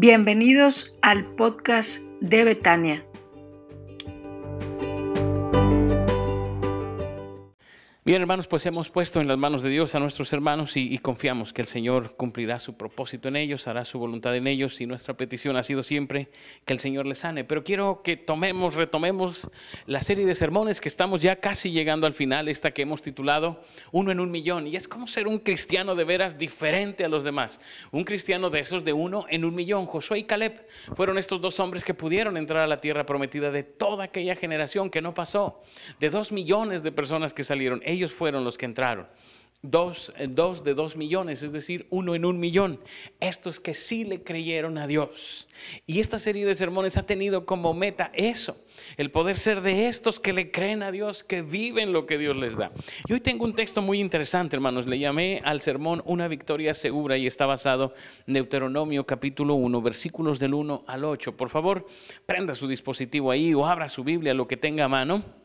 Bienvenidos al podcast de Betania. Hermanos, pues hemos puesto en las manos de Dios a nuestros hermanos y, confiamos que el Señor cumplirá su propósito en ellos, hará su voluntad en ellos y nuestra petición ha sido siempre que el Señor les sane. Pero quiero que tomemos, retomemos la serie de sermones que estamos ya casi llegando al final, esta que hemos titulado Uno en un millón. Y es como ser un cristiano de veras diferente a los demás. Un cristiano de esos de uno en un millón. Josué y Caleb fueron estos dos hombres que pudieron entrar a la tierra prometida de toda aquella generación que no pasó, de dos millones de personas que salieron ellos fueron los que entraron. Dos, eh, dos, de dos millones, es decir, uno en un millón. Estos que sí le creyeron a Dios. Y esta serie de sermones ha tenido como meta eso, el poder ser de estos que le creen a Dios, que viven lo que Dios les da. Y hoy tengo un texto muy interesante, hermanos. Le llamé al sermón Una victoria segura y está basado en Deuteronomio capítulo 1, versículos del 1 al 8. Por favor, prenda su dispositivo ahí o abra su Biblia, lo que tenga a mano.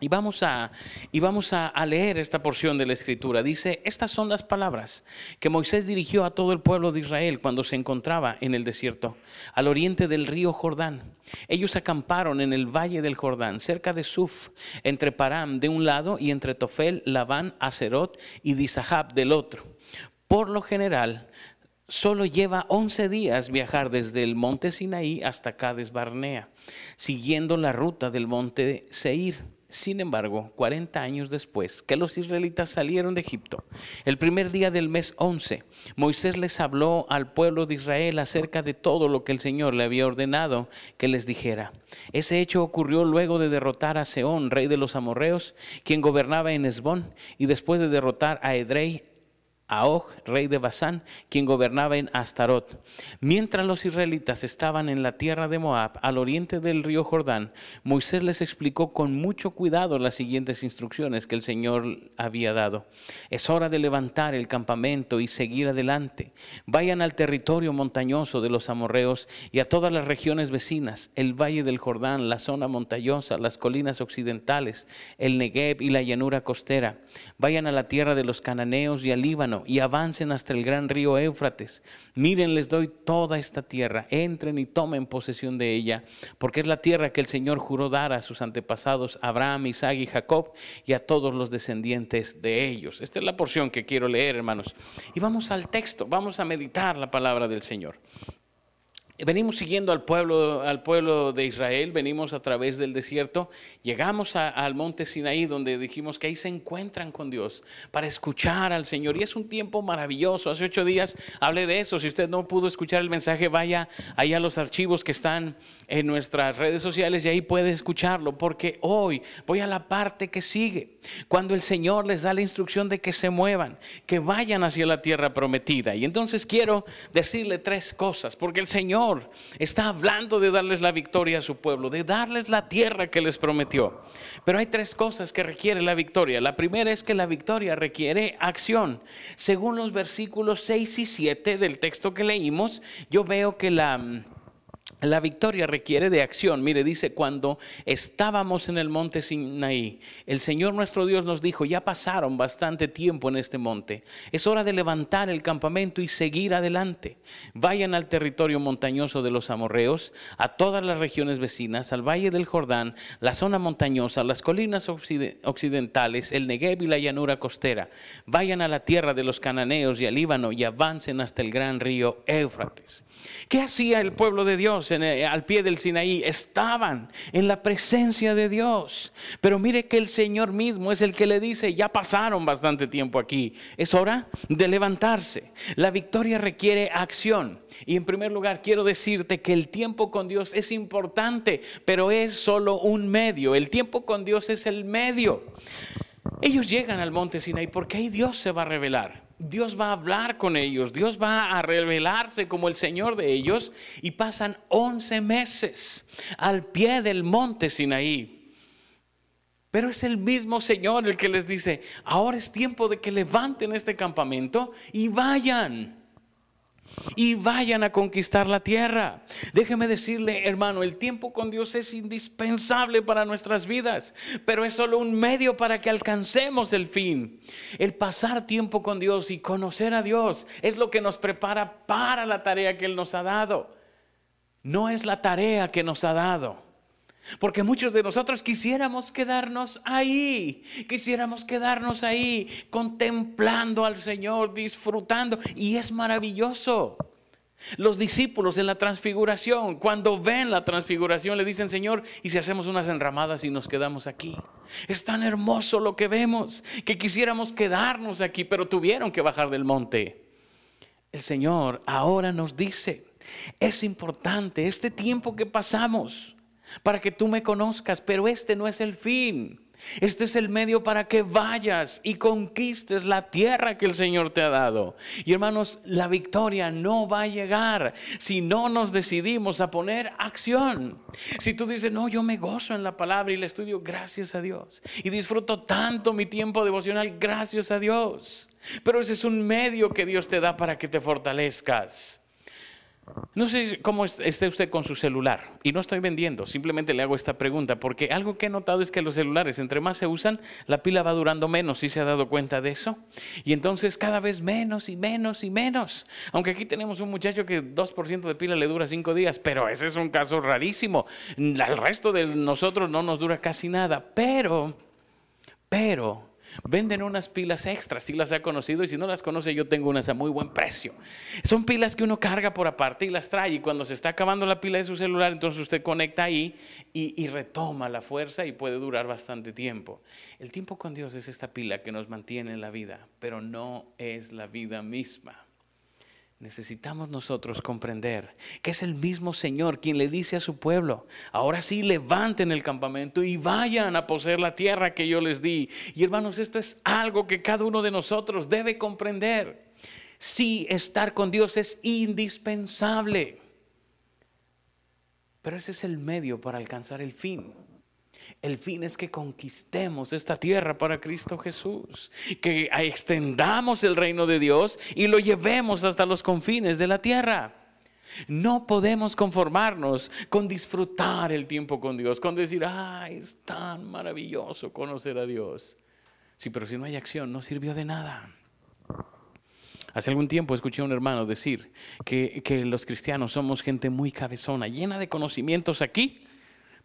Y vamos, a, y vamos a, leer esta porción de la escritura. Dice, estas son las palabras que Moisés dirigió a todo el pueblo de Israel cuando se encontraba en el desierto, al oriente del río Jordán. Ellos acamparon en el valle del Jordán, cerca de Suf, entre Param de un lado y entre Tofel, Labán, Acerot y Disahab del otro. Por lo general, solo lleva 11 días viajar desde el monte Sinaí hasta Cades Barnea, siguiendo la ruta del monte Seir sin embargo, 40 años después que los israelitas salieron de Egipto, el primer día del mes 11, Moisés les habló al pueblo de Israel acerca de todo lo que el Señor le había ordenado que les dijera. Ese hecho ocurrió luego de derrotar a Seón, rey de los amorreos, quien gobernaba en Esbón, y después de derrotar a Edrei, a rey de Basán, quien gobernaba en Astarot. Mientras los israelitas estaban en la tierra de Moab, al oriente del río Jordán, Moisés les explicó con mucho cuidado las siguientes instrucciones que el Señor había dado. Es hora de levantar el campamento y seguir adelante. Vayan al territorio montañoso de los amorreos y a todas las regiones vecinas, el valle del Jordán, la zona montañosa, las colinas occidentales, el Negev y la llanura costera. Vayan a la tierra de los cananeos y al Líbano y avancen hasta el gran río Éufrates. Miren, les doy toda esta tierra, entren y tomen posesión de ella, porque es la tierra que el Señor juró dar a sus antepasados, Abraham, Isaac y Jacob, y a todos los descendientes de ellos. Esta es la porción que quiero leer, hermanos. Y vamos al texto, vamos a meditar la palabra del Señor. Venimos siguiendo al pueblo, al pueblo de Israel, venimos a través del desierto, llegamos al monte Sinaí donde dijimos que ahí se encuentran con Dios para escuchar al Señor. Y es un tiempo maravilloso. Hace ocho días hablé de eso. Si usted no pudo escuchar el mensaje, vaya ahí a los archivos que están en nuestras redes sociales y ahí puede escucharlo. Porque hoy voy a la parte que sigue, cuando el Señor les da la instrucción de que se muevan, que vayan hacia la tierra prometida. Y entonces quiero decirle tres cosas, porque el Señor está hablando de darles la victoria a su pueblo, de darles la tierra que les prometió. Pero hay tres cosas que requiere la victoria. La primera es que la victoria requiere acción. Según los versículos 6 y 7 del texto que leímos, yo veo que la la victoria requiere de acción. Mire, dice, cuando estábamos en el monte Sinaí, el Señor nuestro Dios nos dijo, ya pasaron bastante tiempo en este monte, es hora de levantar el campamento y seguir adelante. Vayan al territorio montañoso de los amorreos, a todas las regiones vecinas, al valle del Jordán, la zona montañosa, las colinas occidentales, el Negev y la llanura costera. Vayan a la tierra de los cananeos y al Líbano y avancen hasta el gran río Éufrates. ¿Qué hacía el pueblo de Dios al pie del Sinaí? Estaban en la presencia de Dios. Pero mire que el Señor mismo es el que le dice, ya pasaron bastante tiempo aquí, es hora de levantarse. La victoria requiere acción. Y en primer lugar, quiero decirte que el tiempo con Dios es importante, pero es solo un medio. El tiempo con Dios es el medio. Ellos llegan al monte Sinaí porque ahí Dios se va a revelar. Dios va a hablar con ellos, Dios va a revelarse como el Señor de ellos y pasan 11 meses al pie del monte Sinaí. Pero es el mismo Señor el que les dice, ahora es tiempo de que levanten este campamento y vayan y vayan a conquistar la tierra. Déjeme decirle, hermano, el tiempo con Dios es indispensable para nuestras vidas, pero es solo un medio para que alcancemos el fin. El pasar tiempo con Dios y conocer a Dios es lo que nos prepara para la tarea que Él nos ha dado. No es la tarea que nos ha dado. Porque muchos de nosotros quisiéramos quedarnos ahí, quisiéramos quedarnos ahí contemplando al Señor, disfrutando. Y es maravilloso. Los discípulos en la transfiguración, cuando ven la transfiguración, le dicen, Señor, ¿y si hacemos unas enramadas y nos quedamos aquí? Es tan hermoso lo que vemos, que quisiéramos quedarnos aquí, pero tuvieron que bajar del monte. El Señor ahora nos dice, es importante este tiempo que pasamos para que tú me conozcas, pero este no es el fin. Este es el medio para que vayas y conquistes la tierra que el Señor te ha dado. Y hermanos, la victoria no va a llegar si no nos decidimos a poner acción. Si tú dices, no, yo me gozo en la palabra y la estudio, gracias a Dios. Y disfruto tanto mi tiempo devocional, gracias a Dios. Pero ese es un medio que Dios te da para que te fortalezcas. No sé cómo esté usted con su celular y no estoy vendiendo, simplemente le hago esta pregunta porque algo que he notado es que los celulares entre más se usan, la pila va durando menos, ¿sí se ha dado cuenta de eso? Y entonces cada vez menos y menos y menos. Aunque aquí tenemos un muchacho que 2% de pila le dura 5 días, pero ese es un caso rarísimo. El resto de nosotros no nos dura casi nada, pero, pero Venden unas pilas extras, si las ha conocido y si no las conoce yo tengo unas a muy buen precio. Son pilas que uno carga por aparte y las trae y cuando se está acabando la pila de su celular entonces usted conecta ahí y, y retoma la fuerza y puede durar bastante tiempo. El tiempo con Dios es esta pila que nos mantiene en la vida, pero no es la vida misma. Necesitamos nosotros comprender que es el mismo Señor quien le dice a su pueblo, ahora sí levanten el campamento y vayan a poseer la tierra que yo les di. Y hermanos, esto es algo que cada uno de nosotros debe comprender. Sí, estar con Dios es indispensable, pero ese es el medio para alcanzar el fin. El fin es que conquistemos esta tierra para Cristo Jesús, que extendamos el reino de Dios y lo llevemos hasta los confines de la tierra. No podemos conformarnos con disfrutar el tiempo con Dios, con decir, ay, es tan maravilloso conocer a Dios. Sí, pero si no hay acción, no sirvió de nada. Hace algún tiempo escuché a un hermano decir que, que los cristianos somos gente muy cabezona, llena de conocimientos aquí,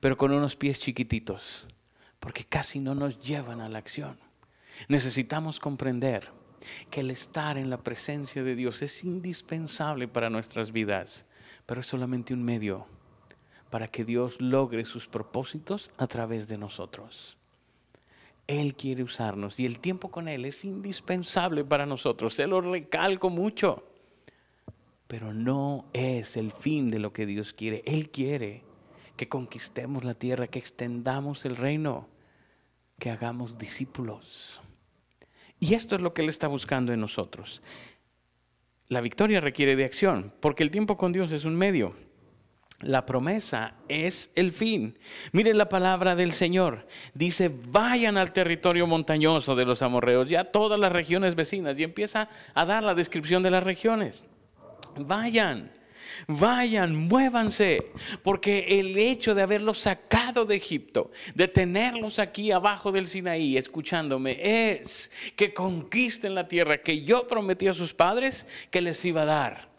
pero con unos pies chiquititos, porque casi no nos llevan a la acción. Necesitamos comprender que el estar en la presencia de Dios es indispensable para nuestras vidas, pero es solamente un medio para que Dios logre sus propósitos a través de nosotros. Él quiere usarnos y el tiempo con Él es indispensable para nosotros, se lo recalco mucho, pero no es el fin de lo que Dios quiere. Él quiere que conquistemos la tierra, que extendamos el reino, que hagamos discípulos. Y esto es lo que Él está buscando en nosotros. La victoria requiere de acción, porque el tiempo con Dios es un medio. La promesa es el fin. Miren la palabra del Señor. Dice, vayan al territorio montañoso de los amorreos, ya todas las regiones vecinas, y empieza a dar la descripción de las regiones. Vayan vayan, muévanse, porque el hecho de haberlos sacado de Egipto, de tenerlos aquí abajo del Sinaí, escuchándome, es que conquisten la tierra que yo prometí a sus padres que les iba a dar.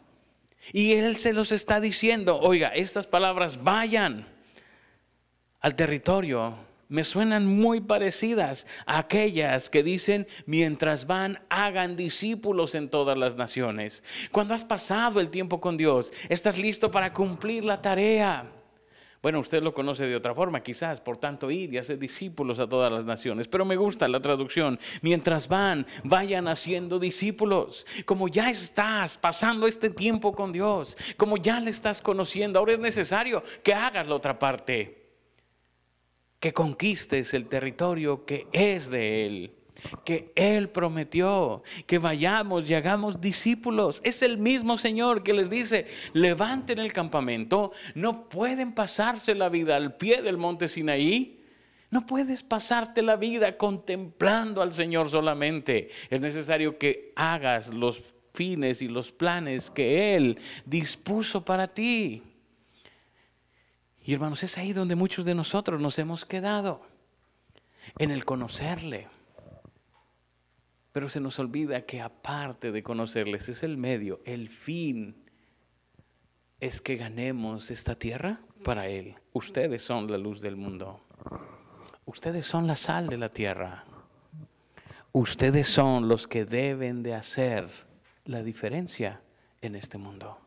Y Él se los está diciendo, oiga, estas palabras vayan al territorio me suenan muy parecidas a aquellas que dicen, mientras van, hagan discípulos en todas las naciones. Cuando has pasado el tiempo con Dios, estás listo para cumplir la tarea. Bueno, usted lo conoce de otra forma, quizás, por tanto, ir y hacer discípulos a todas las naciones. Pero me gusta la traducción. Mientras van, vayan haciendo discípulos. Como ya estás pasando este tiempo con Dios, como ya le estás conociendo, ahora es necesario que hagas la otra parte que conquistes el territorio que es de Él, que Él prometió, que vayamos y hagamos discípulos. Es el mismo Señor que les dice, levanten el campamento, no pueden pasarse la vida al pie del monte Sinaí. No puedes pasarte la vida contemplando al Señor solamente. Es necesario que hagas los fines y los planes que Él dispuso para ti. Y hermanos, es ahí donde muchos de nosotros nos hemos quedado, en el conocerle. Pero se nos olvida que aparte de conocerles es el medio, el fin es que ganemos esta tierra para Él. Ustedes son la luz del mundo. Ustedes son la sal de la tierra. Ustedes son los que deben de hacer la diferencia en este mundo.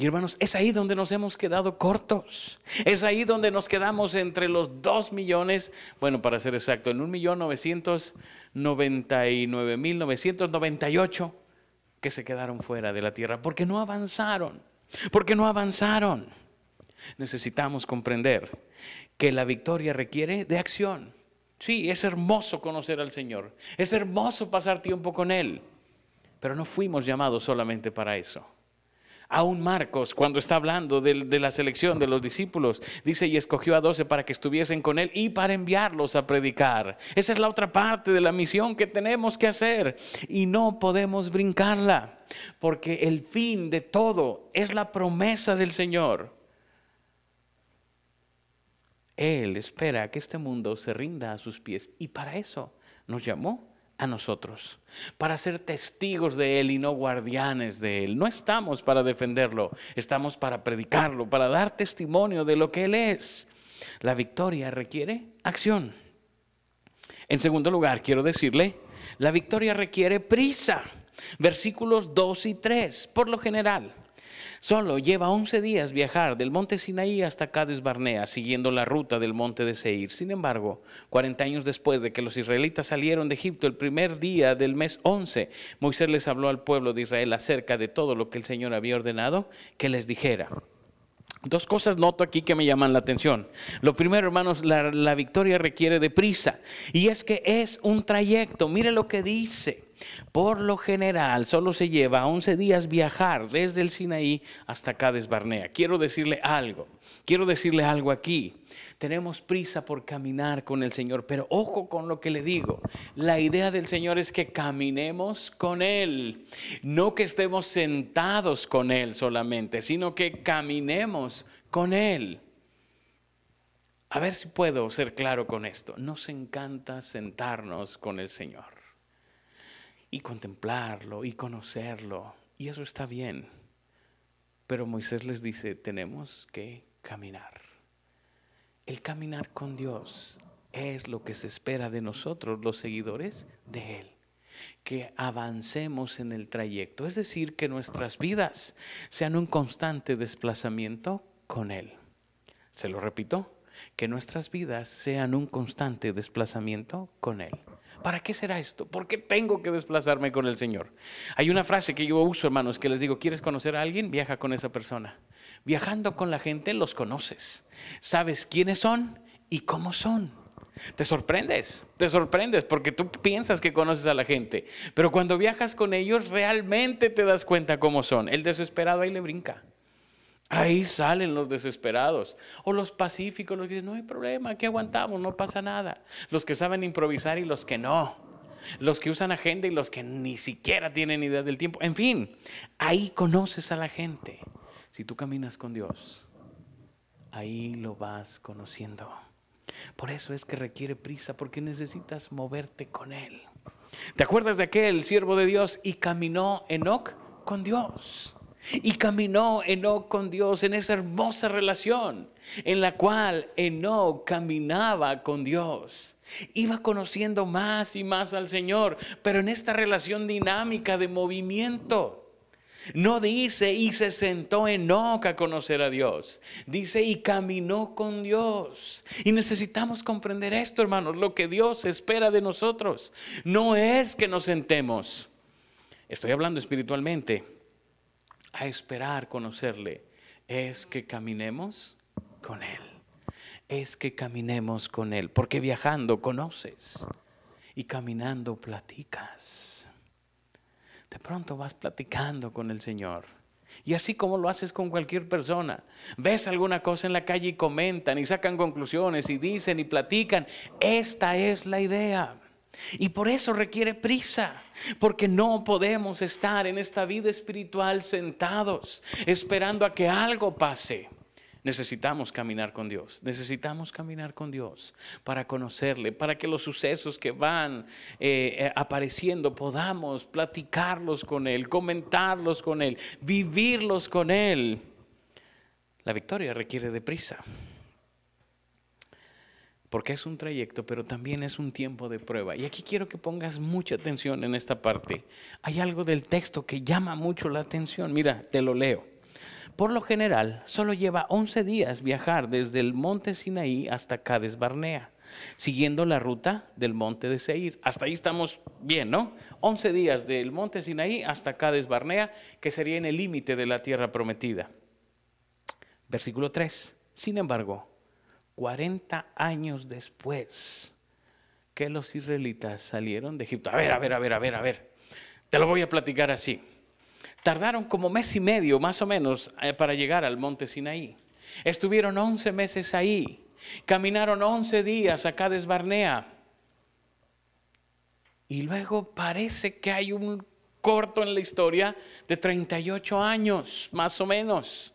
Y hermanos, es ahí donde nos hemos quedado cortos. Es ahí donde nos quedamos entre los dos millones, bueno, para ser exacto, en un millón novecientos noventa y nueve mil novecientos noventa y ocho que se quedaron fuera de la tierra, porque no avanzaron, porque no avanzaron. Necesitamos comprender que la victoria requiere de acción. Sí, es hermoso conocer al Señor, es hermoso pasar tiempo con Él, pero no fuimos llamados solamente para eso. Aún Marcos, cuando está hablando de, la selección de los discípulos, dice, y escogió a doce para que estuviesen con él y para enviarlos a predicar. Esa es la otra parte de la misión que tenemos que hacer y no podemos brincarla, porque el fin de todo es la promesa del Señor. Él espera que este mundo se rinda a sus pies y para eso nos llamó a nosotros, para ser testigos de Él y no guardianes de Él. No estamos para defenderlo, estamos para predicarlo, para dar testimonio de lo que Él es. La victoria requiere acción. En segundo lugar, quiero decirle, la victoria requiere prisa. Versículos 2 y 3, por lo general. Solo lleva 11 días viajar del monte Sinaí hasta Cades Barnea, siguiendo la ruta del monte de Seir. Sin embargo, 40 años después de que los israelitas salieron de Egipto, el primer día del mes 11, Moisés les habló al pueblo de Israel acerca de todo lo que el Señor había ordenado que les dijera. Dos cosas noto aquí que me llaman la atención. Lo primero, hermanos, la, la victoria requiere de prisa. Y es que es un trayecto. Mire lo que dice. Por lo general, solo se lleva 11 días viajar desde el Sinaí hasta Cades Barnea. Quiero decirle algo, quiero decirle algo aquí. Tenemos prisa por caminar con el Señor, pero ojo con lo que le digo. La idea del Señor es que caminemos con Él, no que estemos sentados con Él solamente, sino que caminemos con Él. A ver si puedo ser claro con esto. Nos encanta sentarnos con el Señor y contemplarlo y conocerlo. Y eso está bien. Pero Moisés les dice, tenemos que caminar. El caminar con Dios es lo que se espera de nosotros, los seguidores de Él. Que avancemos en el trayecto, es decir, que nuestras vidas sean un constante desplazamiento con Él. Se lo repito, que nuestras vidas sean un constante desplazamiento con Él. ¿Para qué será esto? ¿Por qué tengo que desplazarme con el Señor? Hay una frase que yo uso, hermanos, que les digo, ¿quieres conocer a alguien? Viaja con esa persona. Viajando con la gente los conoces. Sabes quiénes son y cómo son. Te sorprendes, te sorprendes porque tú piensas que conoces a la gente, pero cuando viajas con ellos realmente te das cuenta cómo son. El desesperado ahí le brinca. Ahí salen los desesperados. O los pacíficos, los que dicen, no hay problema, aquí aguantamos, no pasa nada. Los que saben improvisar y los que no. Los que usan agenda y los que ni siquiera tienen idea del tiempo. En fin, ahí conoces a la gente. Si tú caminas con Dios, ahí lo vas conociendo. Por eso es que requiere prisa, porque necesitas moverte con Él. ¿Te acuerdas de aquel siervo de Dios y caminó Enoch con Dios? Y caminó Enoch con Dios en esa hermosa relación en la cual Enoch caminaba con Dios. Iba conociendo más y más al Señor, pero en esta relación dinámica de movimiento. No dice y se sentó Enoch a conocer a Dios. Dice y caminó con Dios. Y necesitamos comprender esto, hermanos. Lo que Dios espera de nosotros no es que nos sentemos. Estoy hablando espiritualmente a esperar conocerle es que caminemos con Él. Es que caminemos con Él. Porque viajando conoces y caminando platicas. De pronto vas platicando con el Señor. Y así como lo haces con cualquier persona. Ves alguna cosa en la calle y comentan y sacan conclusiones y dicen y platican. Esta es la idea. Y por eso requiere prisa, porque no podemos estar en esta vida espiritual sentados esperando a que algo pase. Necesitamos caminar con Dios, necesitamos caminar con Dios para conocerle, para que los sucesos que van eh, eh, apareciendo podamos platicarlos con Él, comentarlos con Él, vivirlos con Él. La victoria requiere de prisa. Porque es un trayecto, pero también es un tiempo de prueba. Y aquí quiero que pongas mucha atención en esta parte. Hay algo del texto que llama mucho la atención. Mira, te lo leo. Por lo general, solo lleva 11 días viajar desde el monte Sinaí hasta Cades Barnea, siguiendo la ruta del monte de Seir. Hasta ahí estamos bien, ¿no? 11 días del monte Sinaí hasta Cades Barnea, que sería en el límite de la tierra prometida. Versículo 3. Sin embargo, 40 años después que los israelitas salieron de Egipto. A ver, a ver, a ver, a ver, a ver. Te lo voy a platicar así. Tardaron como mes y medio más o menos eh, para llegar al monte Sinaí. Estuvieron 11 meses ahí. Caminaron 11 días a Cades Barnea. Y luego parece que hay un corto en la historia de 38 años, más o menos.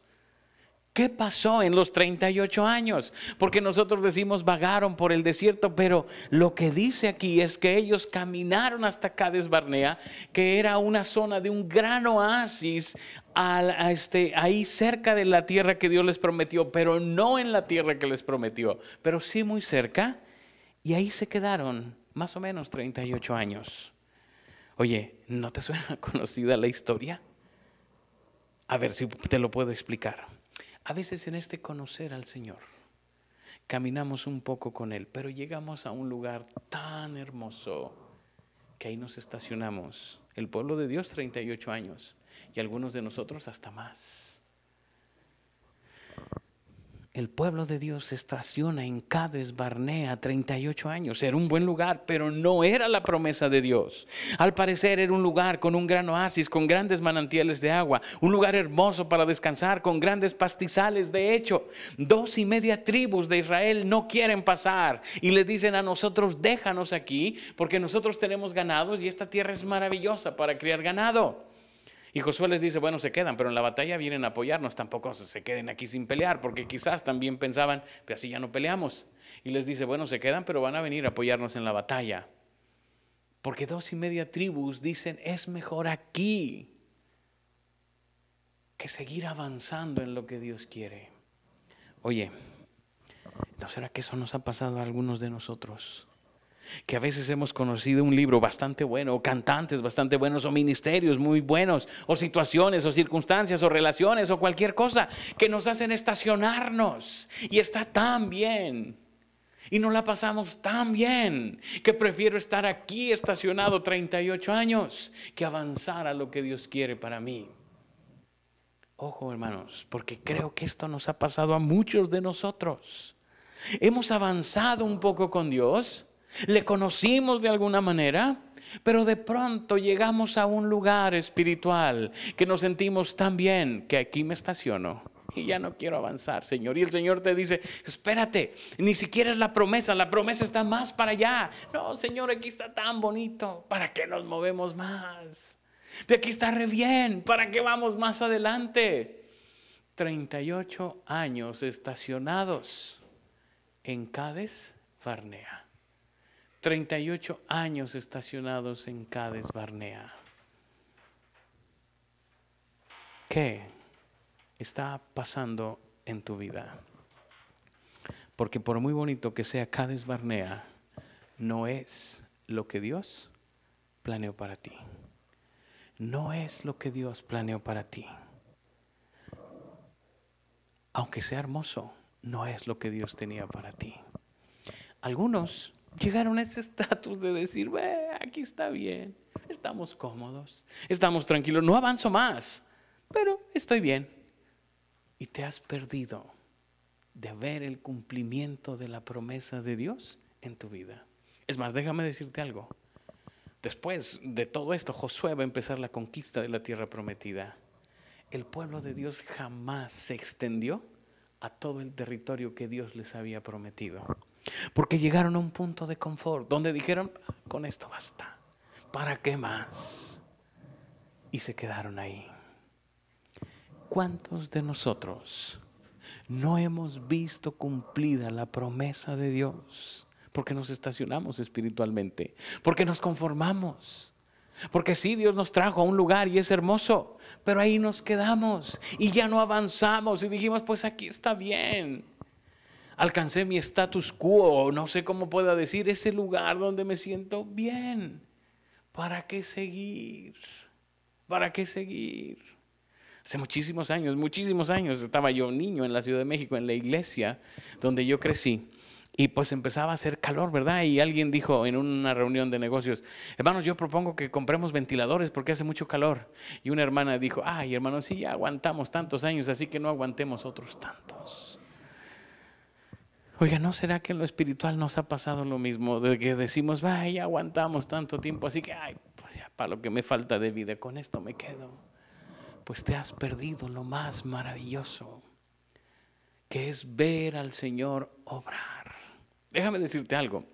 ¿Qué pasó en los 38 años? Porque nosotros decimos vagaron por el desierto, pero lo que dice aquí es que ellos caminaron hasta Cades Barnea, que era una zona de un gran oasis este, ahí cerca de la tierra que Dios les prometió, pero no en la tierra que les prometió, pero sí muy cerca. Y ahí se quedaron más o menos 38 años. Oye, ¿no te suena conocida la historia? A ver si te lo puedo explicar. A veces en este conocer al Señor, caminamos un poco con Él, pero llegamos a un lugar tan hermoso que ahí nos estacionamos. El pueblo de Dios 38 años y algunos de nosotros hasta más el pueblo de Dios se estaciona en Cades Barnea 38 años. Era un buen lugar, pero no era la promesa de Dios. Al parecer era un lugar con un gran oasis, con grandes manantiales de agua, un lugar hermoso para descansar, con grandes pastizales. De hecho, dos y media tribus de Israel no quieren pasar y les dicen a nosotros, déjanos aquí, porque nosotros tenemos ganados y esta tierra es maravillosa para criar ganado. Y Josué les dice, bueno, se quedan, pero en la batalla vienen a apoyarnos, tampoco se queden aquí sin pelear, porque quizás también pensaban, pues así ya no peleamos. Y les dice, bueno, se quedan, pero van a venir a apoyarnos en la batalla. Porque dos y media tribus dicen, es mejor aquí que seguir avanzando en lo que Dios quiere. Oye, ¿no será que eso nos ha pasado a algunos de nosotros? Que a veces hemos conocido un libro bastante bueno, o cantantes bastante buenos, o ministerios muy buenos, o situaciones, o circunstancias, o relaciones, o cualquier cosa que nos hacen estacionarnos. Y está tan bien. Y no la pasamos tan bien que prefiero estar aquí estacionado 38 años que avanzar a lo que Dios quiere para mí. Ojo hermanos, porque creo que esto nos ha pasado a muchos de nosotros. Hemos avanzado un poco con Dios, le conocimos de alguna manera, pero de pronto llegamos a un lugar espiritual que nos sentimos tan bien que aquí me estaciono y ya no quiero avanzar, Señor. Y el Señor te dice, espérate, ni siquiera es la promesa, la promesa está más para allá. No, Señor, aquí está tan bonito, ¿para qué nos movemos más? De aquí está re bien, ¿para qué vamos más adelante? 38 años estacionados en Cádiz, Farnea. 38 años estacionados en Cades Barnea. ¿Qué está pasando en tu vida? Porque por muy bonito que sea Cades Barnea, no es lo que Dios planeó para ti. No es lo que Dios planeó para ti. Aunque sea hermoso, no es lo que Dios tenía para ti. Algunos llegaron a ese estatus de decir, aquí está bien, estamos cómodos, estamos tranquilos, no avanzo más, pero estoy bien. Y te has perdido de ver el cumplimiento de la promesa de Dios en tu vida. Es más, déjame decirte algo. Después de todo esto, Josué va a empezar la conquista de la tierra prometida. El pueblo de Dios jamás se extendió a todo el territorio que Dios les había prometido. Porque llegaron a un punto de confort donde dijeron, con esto basta, ¿para qué más? Y se quedaron ahí. ¿Cuántos de nosotros no hemos visto cumplida la promesa de Dios? Porque nos estacionamos espiritualmente, porque nos conformamos, Porque sí, Dios nos trajo a un lugar y es hermoso, pero ahí nos quedamos y ya no avanzamos y dijimos, pues aquí está bien. Alcancé mi status quo, no sé cómo pueda decir, ese lugar donde me siento bien. ¿Para qué seguir? ¿Para qué seguir? Hace muchísimos años, muchísimos años, estaba yo niño en la Ciudad de México, en la iglesia donde yo crecí. Y pues empezaba a hacer calor, ¿verdad? Y alguien dijo en una reunión de negocios, hermanos, yo propongo que compremos ventiladores porque hace mucho calor. Y una hermana dijo, ay, hermano, sí, ya aguantamos tantos años, así que no aguantemos otros tantos. Oiga, ¿no será que en lo espiritual nos ha pasado lo mismo? De que decimos, ay, ya aguantamos tanto tiempo, así que, ay, pues ya, para lo que me falta de vida, con esto me quedo. Pues te has perdido lo más maravilloso, que es ver al Señor obrar. Déjame decirte algo.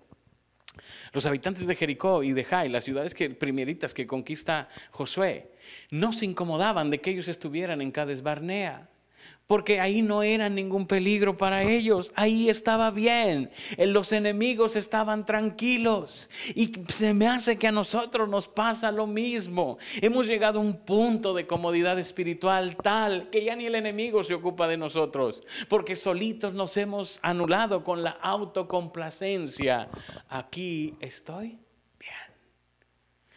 Los habitantes de Jericó y de Jai, las ciudades que, primeritas que conquista Josué, no se incomodaban de que ellos estuvieran en Cades Barnea porque ahí no era ningún peligro para ellos, ahí estaba bien, los enemigos estaban tranquilos y se me hace que a nosotros nos pasa lo mismo. Hemos llegado a un punto de comodidad espiritual tal que ya ni el enemigo se ocupa de nosotros, porque solitos nos hemos anulado con la autocomplacencia. Aquí estoy bien.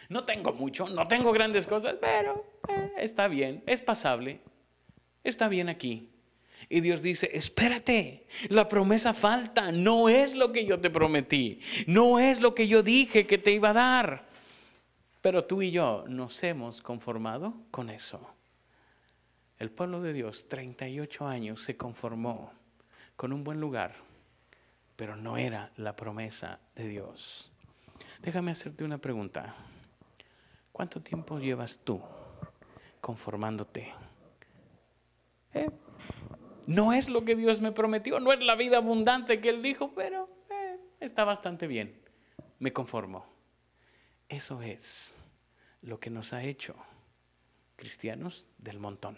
No tengo mucho, no tengo grandes cosas, pero eh, está bien, es pasable está bien aquí. Y Dios dice, espérate, la promesa falta, no es lo que yo te prometí, no es lo que yo dije que te iba a dar. Pero tú y yo nos hemos conformado con eso. El pueblo de Dios, 38 años, se conformó con un buen lugar, pero no era la promesa de Dios. Déjame hacerte una pregunta. ¿Cuánto tiempo llevas tú conformándote? Eh, no es lo que Dios me prometió, no es la vida abundante que Él dijo, pero eh, está bastante bien. Me conformo. Eso es lo que nos ha hecho cristianos del montón,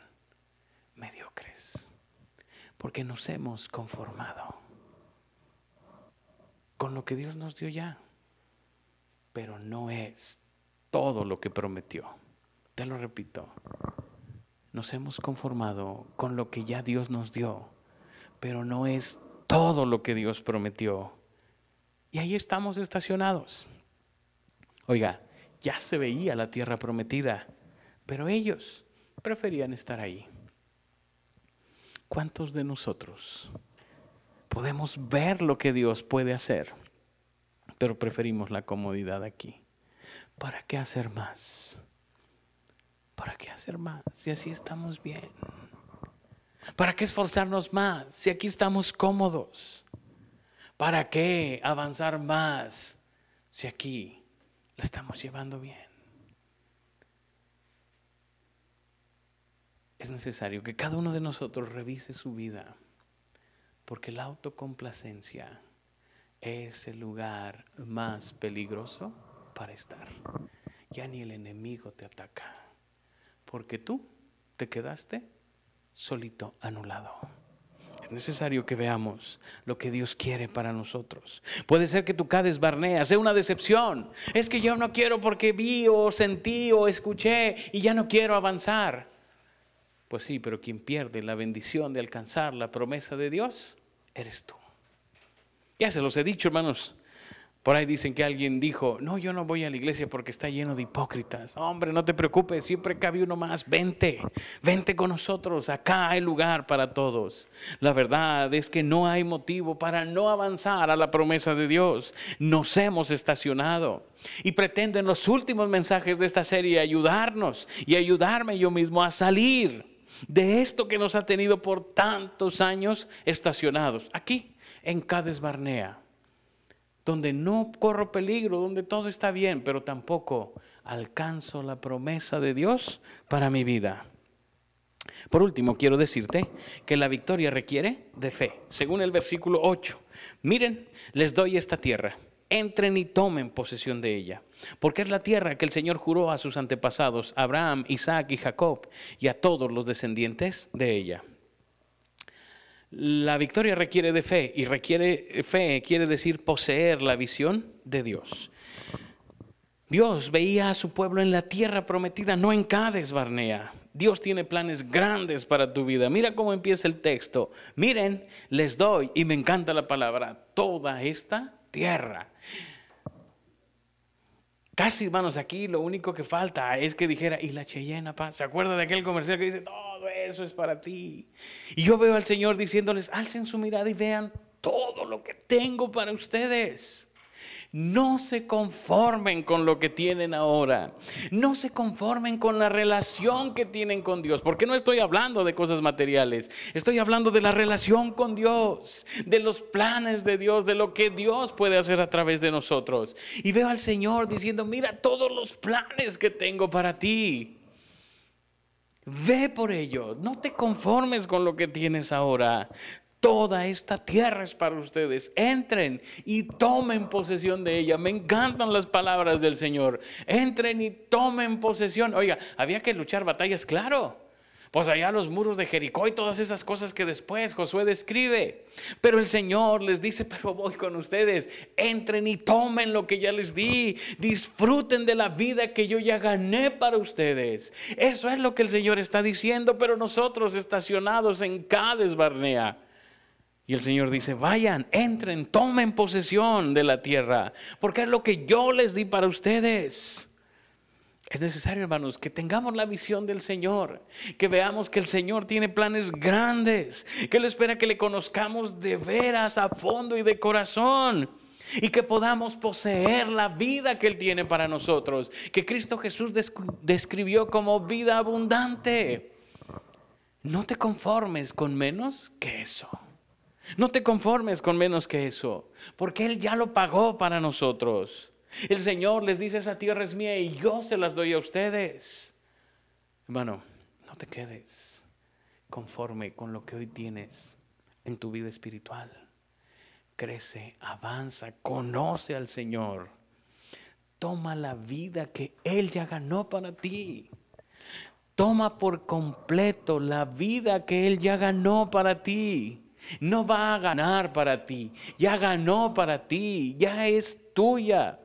mediocres, porque nos hemos conformado con lo que Dios nos dio ya, pero no es todo lo que prometió. Te lo repito, nos hemos conformado con lo que ya Dios nos dio, pero no es todo lo que Dios prometió. Y ahí estamos estacionados. Oiga, ya se veía la tierra prometida, pero ellos preferían estar ahí. ¿Cuántos de nosotros podemos ver lo que Dios puede hacer, pero preferimos la comodidad aquí? ¿Para qué hacer más? ¿Para qué hacer más si así estamos bien? ¿Para qué esforzarnos más si aquí estamos cómodos? ¿Para qué avanzar más si aquí la estamos llevando bien? Es necesario que cada uno de nosotros revise su vida, porque la autocomplacencia es el lugar más peligroso para estar. Ya ni el enemigo te ataca porque tú te quedaste solito anulado. Es necesario que veamos lo que Dios quiere para nosotros. Puede ser que tu Cades Barnea sea una decepción. Es que yo no quiero porque vi o sentí o escuché y ya no quiero avanzar. Pues sí, pero quien pierde la bendición de alcanzar la promesa de Dios, eres tú. Ya se los he dicho, hermanos. Por ahí dicen que alguien dijo, no, yo no voy a la iglesia porque está lleno de hipócritas. Hombre, no te preocupes, siempre cabe uno más. Vente, vente con nosotros. Acá hay lugar para todos. La verdad es que no hay motivo para no avanzar a la promesa de Dios. Nos hemos estacionado. Y pretendo en los últimos mensajes de esta serie ayudarnos y ayudarme yo mismo a salir de esto que nos ha tenido por tantos años estacionados. Aquí, en Cades Barnea donde no corro peligro, donde todo está bien, pero tampoco alcanzo la promesa de Dios para mi vida. Por último, quiero decirte que la victoria requiere de fe. Según el versículo 8, miren, les doy esta tierra, entren y tomen posesión de ella, porque es la tierra que el Señor juró a sus antepasados, Abraham, Isaac y Jacob, y a todos los descendientes de ella. La victoria requiere de fe y requiere fe quiere decir poseer la visión de Dios. Dios veía a su pueblo en la tierra prometida, no en Cades Barnea. Dios tiene planes grandes para tu vida. Mira cómo empieza el texto. Miren, les doy, y me encanta la palabra, toda esta tierra. Casi, hermanos, aquí lo único que falta es que dijera, y la Cheyenne, ¿se acuerda de aquel comercial que dice, todo eso es para ti? Y yo veo al Señor diciéndoles, alcen su mirada y vean todo lo que tengo para ustedes. No se conformen con lo que tienen ahora. No se conformen con la relación que tienen con Dios. Porque no estoy hablando de cosas materiales. Estoy hablando de la relación con Dios, de los planes de Dios, de lo que Dios puede hacer a través de nosotros. Y veo al Señor diciendo, mira todos los planes que tengo para ti. Ve por ello. No te conformes con lo que tienes ahora. Toda esta tierra es para ustedes. Entren y tomen posesión de ella. Me encantan las palabras del Señor. Entren y tomen posesión. Oiga, había que luchar batallas, claro. Pues allá los muros de Jericó y todas esas cosas que después Josué describe. Pero el Señor les dice, pero voy con ustedes. Entren y tomen lo que ya les di. Disfruten de la vida que yo ya gané para ustedes. Eso es lo que el Señor está diciendo, pero nosotros estacionados en Cades Barnea y el Señor dice, vayan, entren, tomen posesión de la tierra, porque es lo que yo les di para ustedes. Es necesario, hermanos, que tengamos la visión del Señor, que veamos que el Señor tiene planes grandes, que Él espera que le conozcamos de veras a fondo y de corazón y que podamos poseer la vida que Él tiene para nosotros, que Cristo Jesús describió como vida abundante. No te conformes con menos que eso. No te conformes con menos que eso, porque Él ya lo pagó para nosotros. El Señor les dice, esa tierra es mía y yo se las doy a ustedes. Hermano, no te quedes conforme con lo que hoy tienes en tu vida espiritual. Crece, avanza, conoce al Señor. Toma la vida que Él ya ganó para ti. Toma por completo la vida que Él ya ganó para ti. No va a ganar para ti. Ya ganó para ti. Ya es tuya.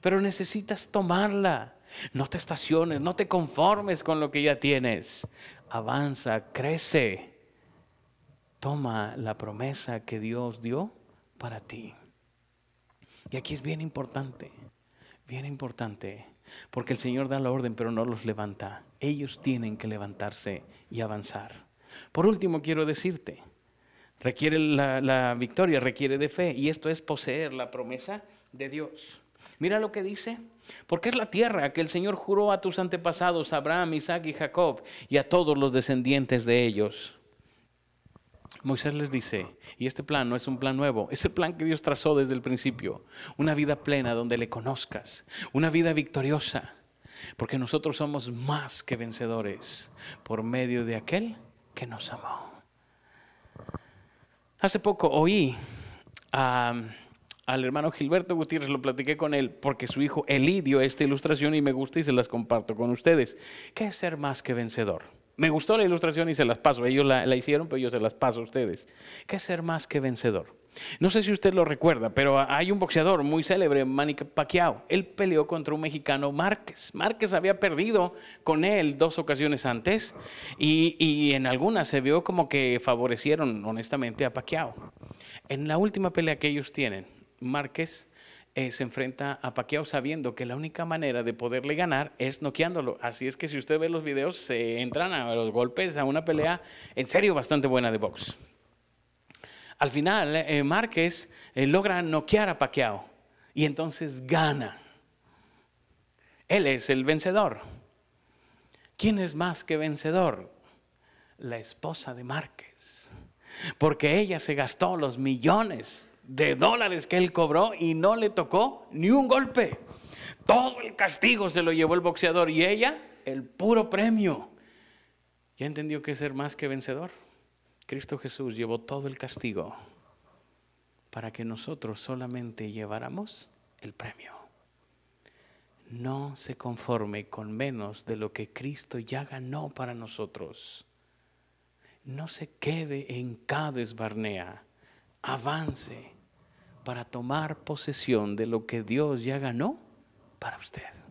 Pero necesitas tomarla. No te estaciones, no te conformes con lo que ya tienes. Avanza, crece. Toma la promesa que Dios dio para ti. Y aquí es bien importante, bien importante, porque el Señor da la orden pero no los levanta. Ellos tienen que levantarse y avanzar. Por último, quiero decirte, requiere la, victoria, requiere de fe. Y esto es poseer la promesa de Dios. Mira lo que dice. Porque es la tierra que el Señor juró a tus antepasados, Abraham, Isaac y Jacob, y a todos los descendientes de ellos. Moisés les dice, y este plan no es un plan nuevo, es el plan que Dios trazó desde el principio, una vida plena donde le conozcas, una vida victoriosa, porque nosotros somos más que vencedores por medio de aquel que nos amó. Hace poco oí al hermano Gilberto Gutiérrez, lo platiqué con él porque su hijo Eli dio esta ilustración y me gusta y se las comparto con ustedes. ¿Qué es ser más que vencedor? Me gustó la ilustración y se las paso. Ellos la, la hicieron, pero yo se las paso a ustedes. ¿Qué es ser más que vencedor? No sé si usted lo recuerda, pero hay un boxeador muy célebre, Manny Pacquiao. Él peleó contra un mexicano, Márquez. Márquez había perdido con él dos ocasiones antes y, en algunas se vio como que favorecieron honestamente a Pacquiao. En la última pelea que ellos tienen, Márquez eh, se enfrenta a Pacquiao sabiendo que la única manera de poderle ganar es noqueándolo. Así es que si usted ve los videos, se entran a los golpes a una pelea en serio bastante buena de box. Al final, eh, Márquez eh, logra noquear a Pacquiao y entonces gana. Él es el vencedor. ¿Quién es más que vencedor? La esposa de Márquez. Porque ella se gastó los millones de dólares que él cobró y no le tocó ni un golpe. Todo el castigo se lo llevó el boxeador y ella el puro premio. ¿Ya entendió que es ser más que vencedor? Cristo Jesús llevó todo el castigo para que nosotros solamente lleváramos el premio. No se conforme con menos de lo que Cristo ya ganó para nosotros. No se quede en Cades Barnea. Avance para tomar posesión de lo que Dios ya ganó para usted.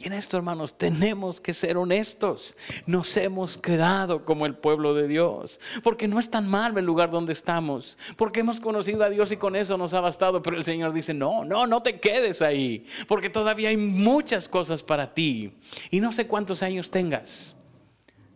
Y en esto, hermanos, tenemos que ser honestos. Nos hemos quedado como el pueblo de Dios. Porque no es tan mal el lugar donde estamos. Porque hemos conocido a Dios y con eso nos ha bastado. Pero el Señor dice, no, no, no te quedes ahí. Porque todavía hay muchas cosas para ti. Y no sé cuántos años tengas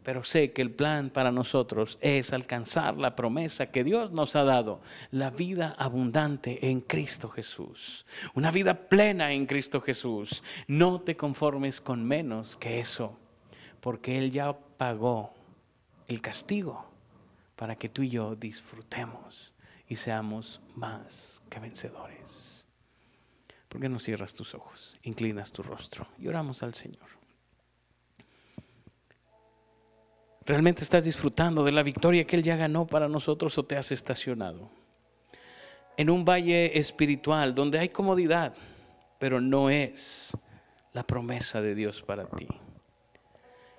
pero sé que el plan para nosotros es alcanzar la promesa que Dios nos ha dado, la vida abundante en Cristo Jesús, una vida plena en Cristo Jesús. No te conformes con menos que eso, porque Él ya pagó el castigo para que tú y yo disfrutemos y seamos más que vencedores. ¿Por qué no cierras tus ojos, inclinas tu rostro y oramos al Señor? ¿Realmente estás disfrutando de la victoria que Él ya ganó para nosotros o te has estacionado? En un valle espiritual donde hay comodidad, pero no es la promesa de Dios para ti.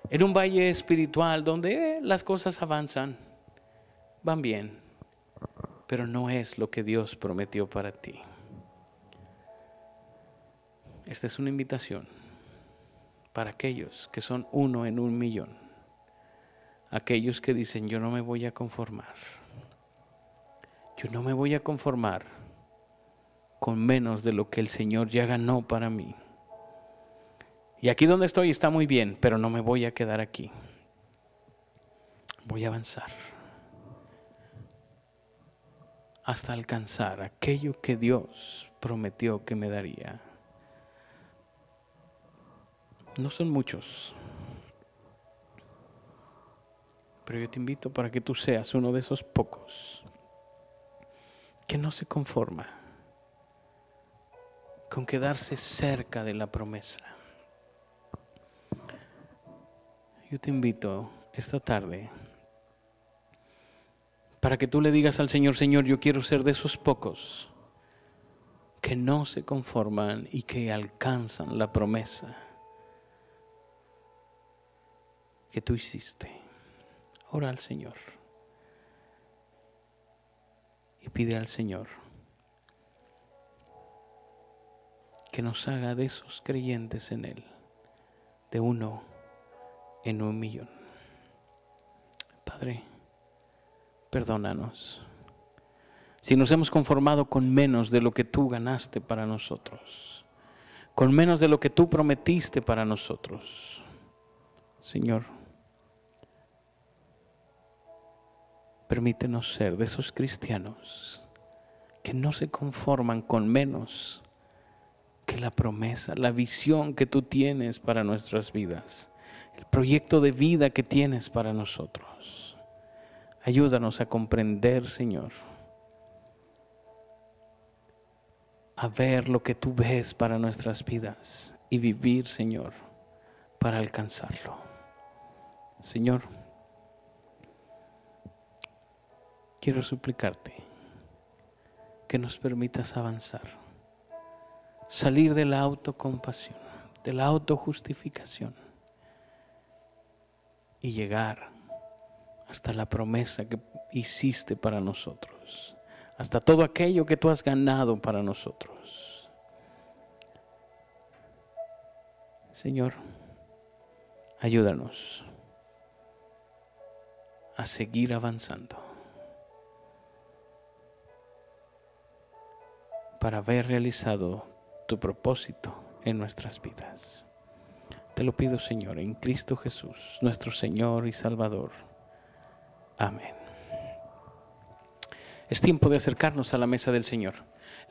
En un valle espiritual donde eh, las cosas avanzan, van bien, pero no es lo que Dios prometió para ti. Esta es una invitación para aquellos que son uno en un millón aquellos que dicen, yo no me voy a conformar. Yo no me voy a conformar con menos de lo que el Señor ya ganó para mí. Y aquí donde estoy está muy bien, pero no me voy a quedar aquí. Voy a avanzar hasta alcanzar aquello que Dios prometió que me daría. No son muchos. Pero yo te invito para que tú seas uno de esos pocos que no se conforma con quedarse cerca de la promesa. Yo te invito esta tarde para que tú le digas al Señor, Señor, yo quiero ser de esos pocos que no se conforman y que alcanzan la promesa que tú hiciste. Ora al Señor. Y pide al Señor que nos haga de esos creyentes en Él, de uno en un millón. Padre, perdónanos si nos hemos conformado con menos de lo que tú ganaste para nosotros, con menos de lo que tú prometiste para nosotros. Señor, Permítenos ser de esos cristianos que no se conforman con menos que la promesa, la visión que tú tienes para nuestras vidas, el proyecto de vida que tienes para nosotros. Ayúdanos a comprender, Señor, a ver lo que tú ves para nuestras vidas y vivir, Señor, para alcanzarlo. Señor, quiero suplicarte que nos permitas avanzar, salir de la autocompasión, de la autojustificación y llegar hasta la promesa que hiciste para nosotros, hasta todo aquello que tú has ganado para nosotros. Señor, ayúdanos a seguir avanzando. Para haber realizado tu propósito en nuestras vidas. Te lo pido, Señor, en Cristo Jesús, nuestro Señor y Salvador. Amén. Es tiempo de acercarnos a la mesa del Señor.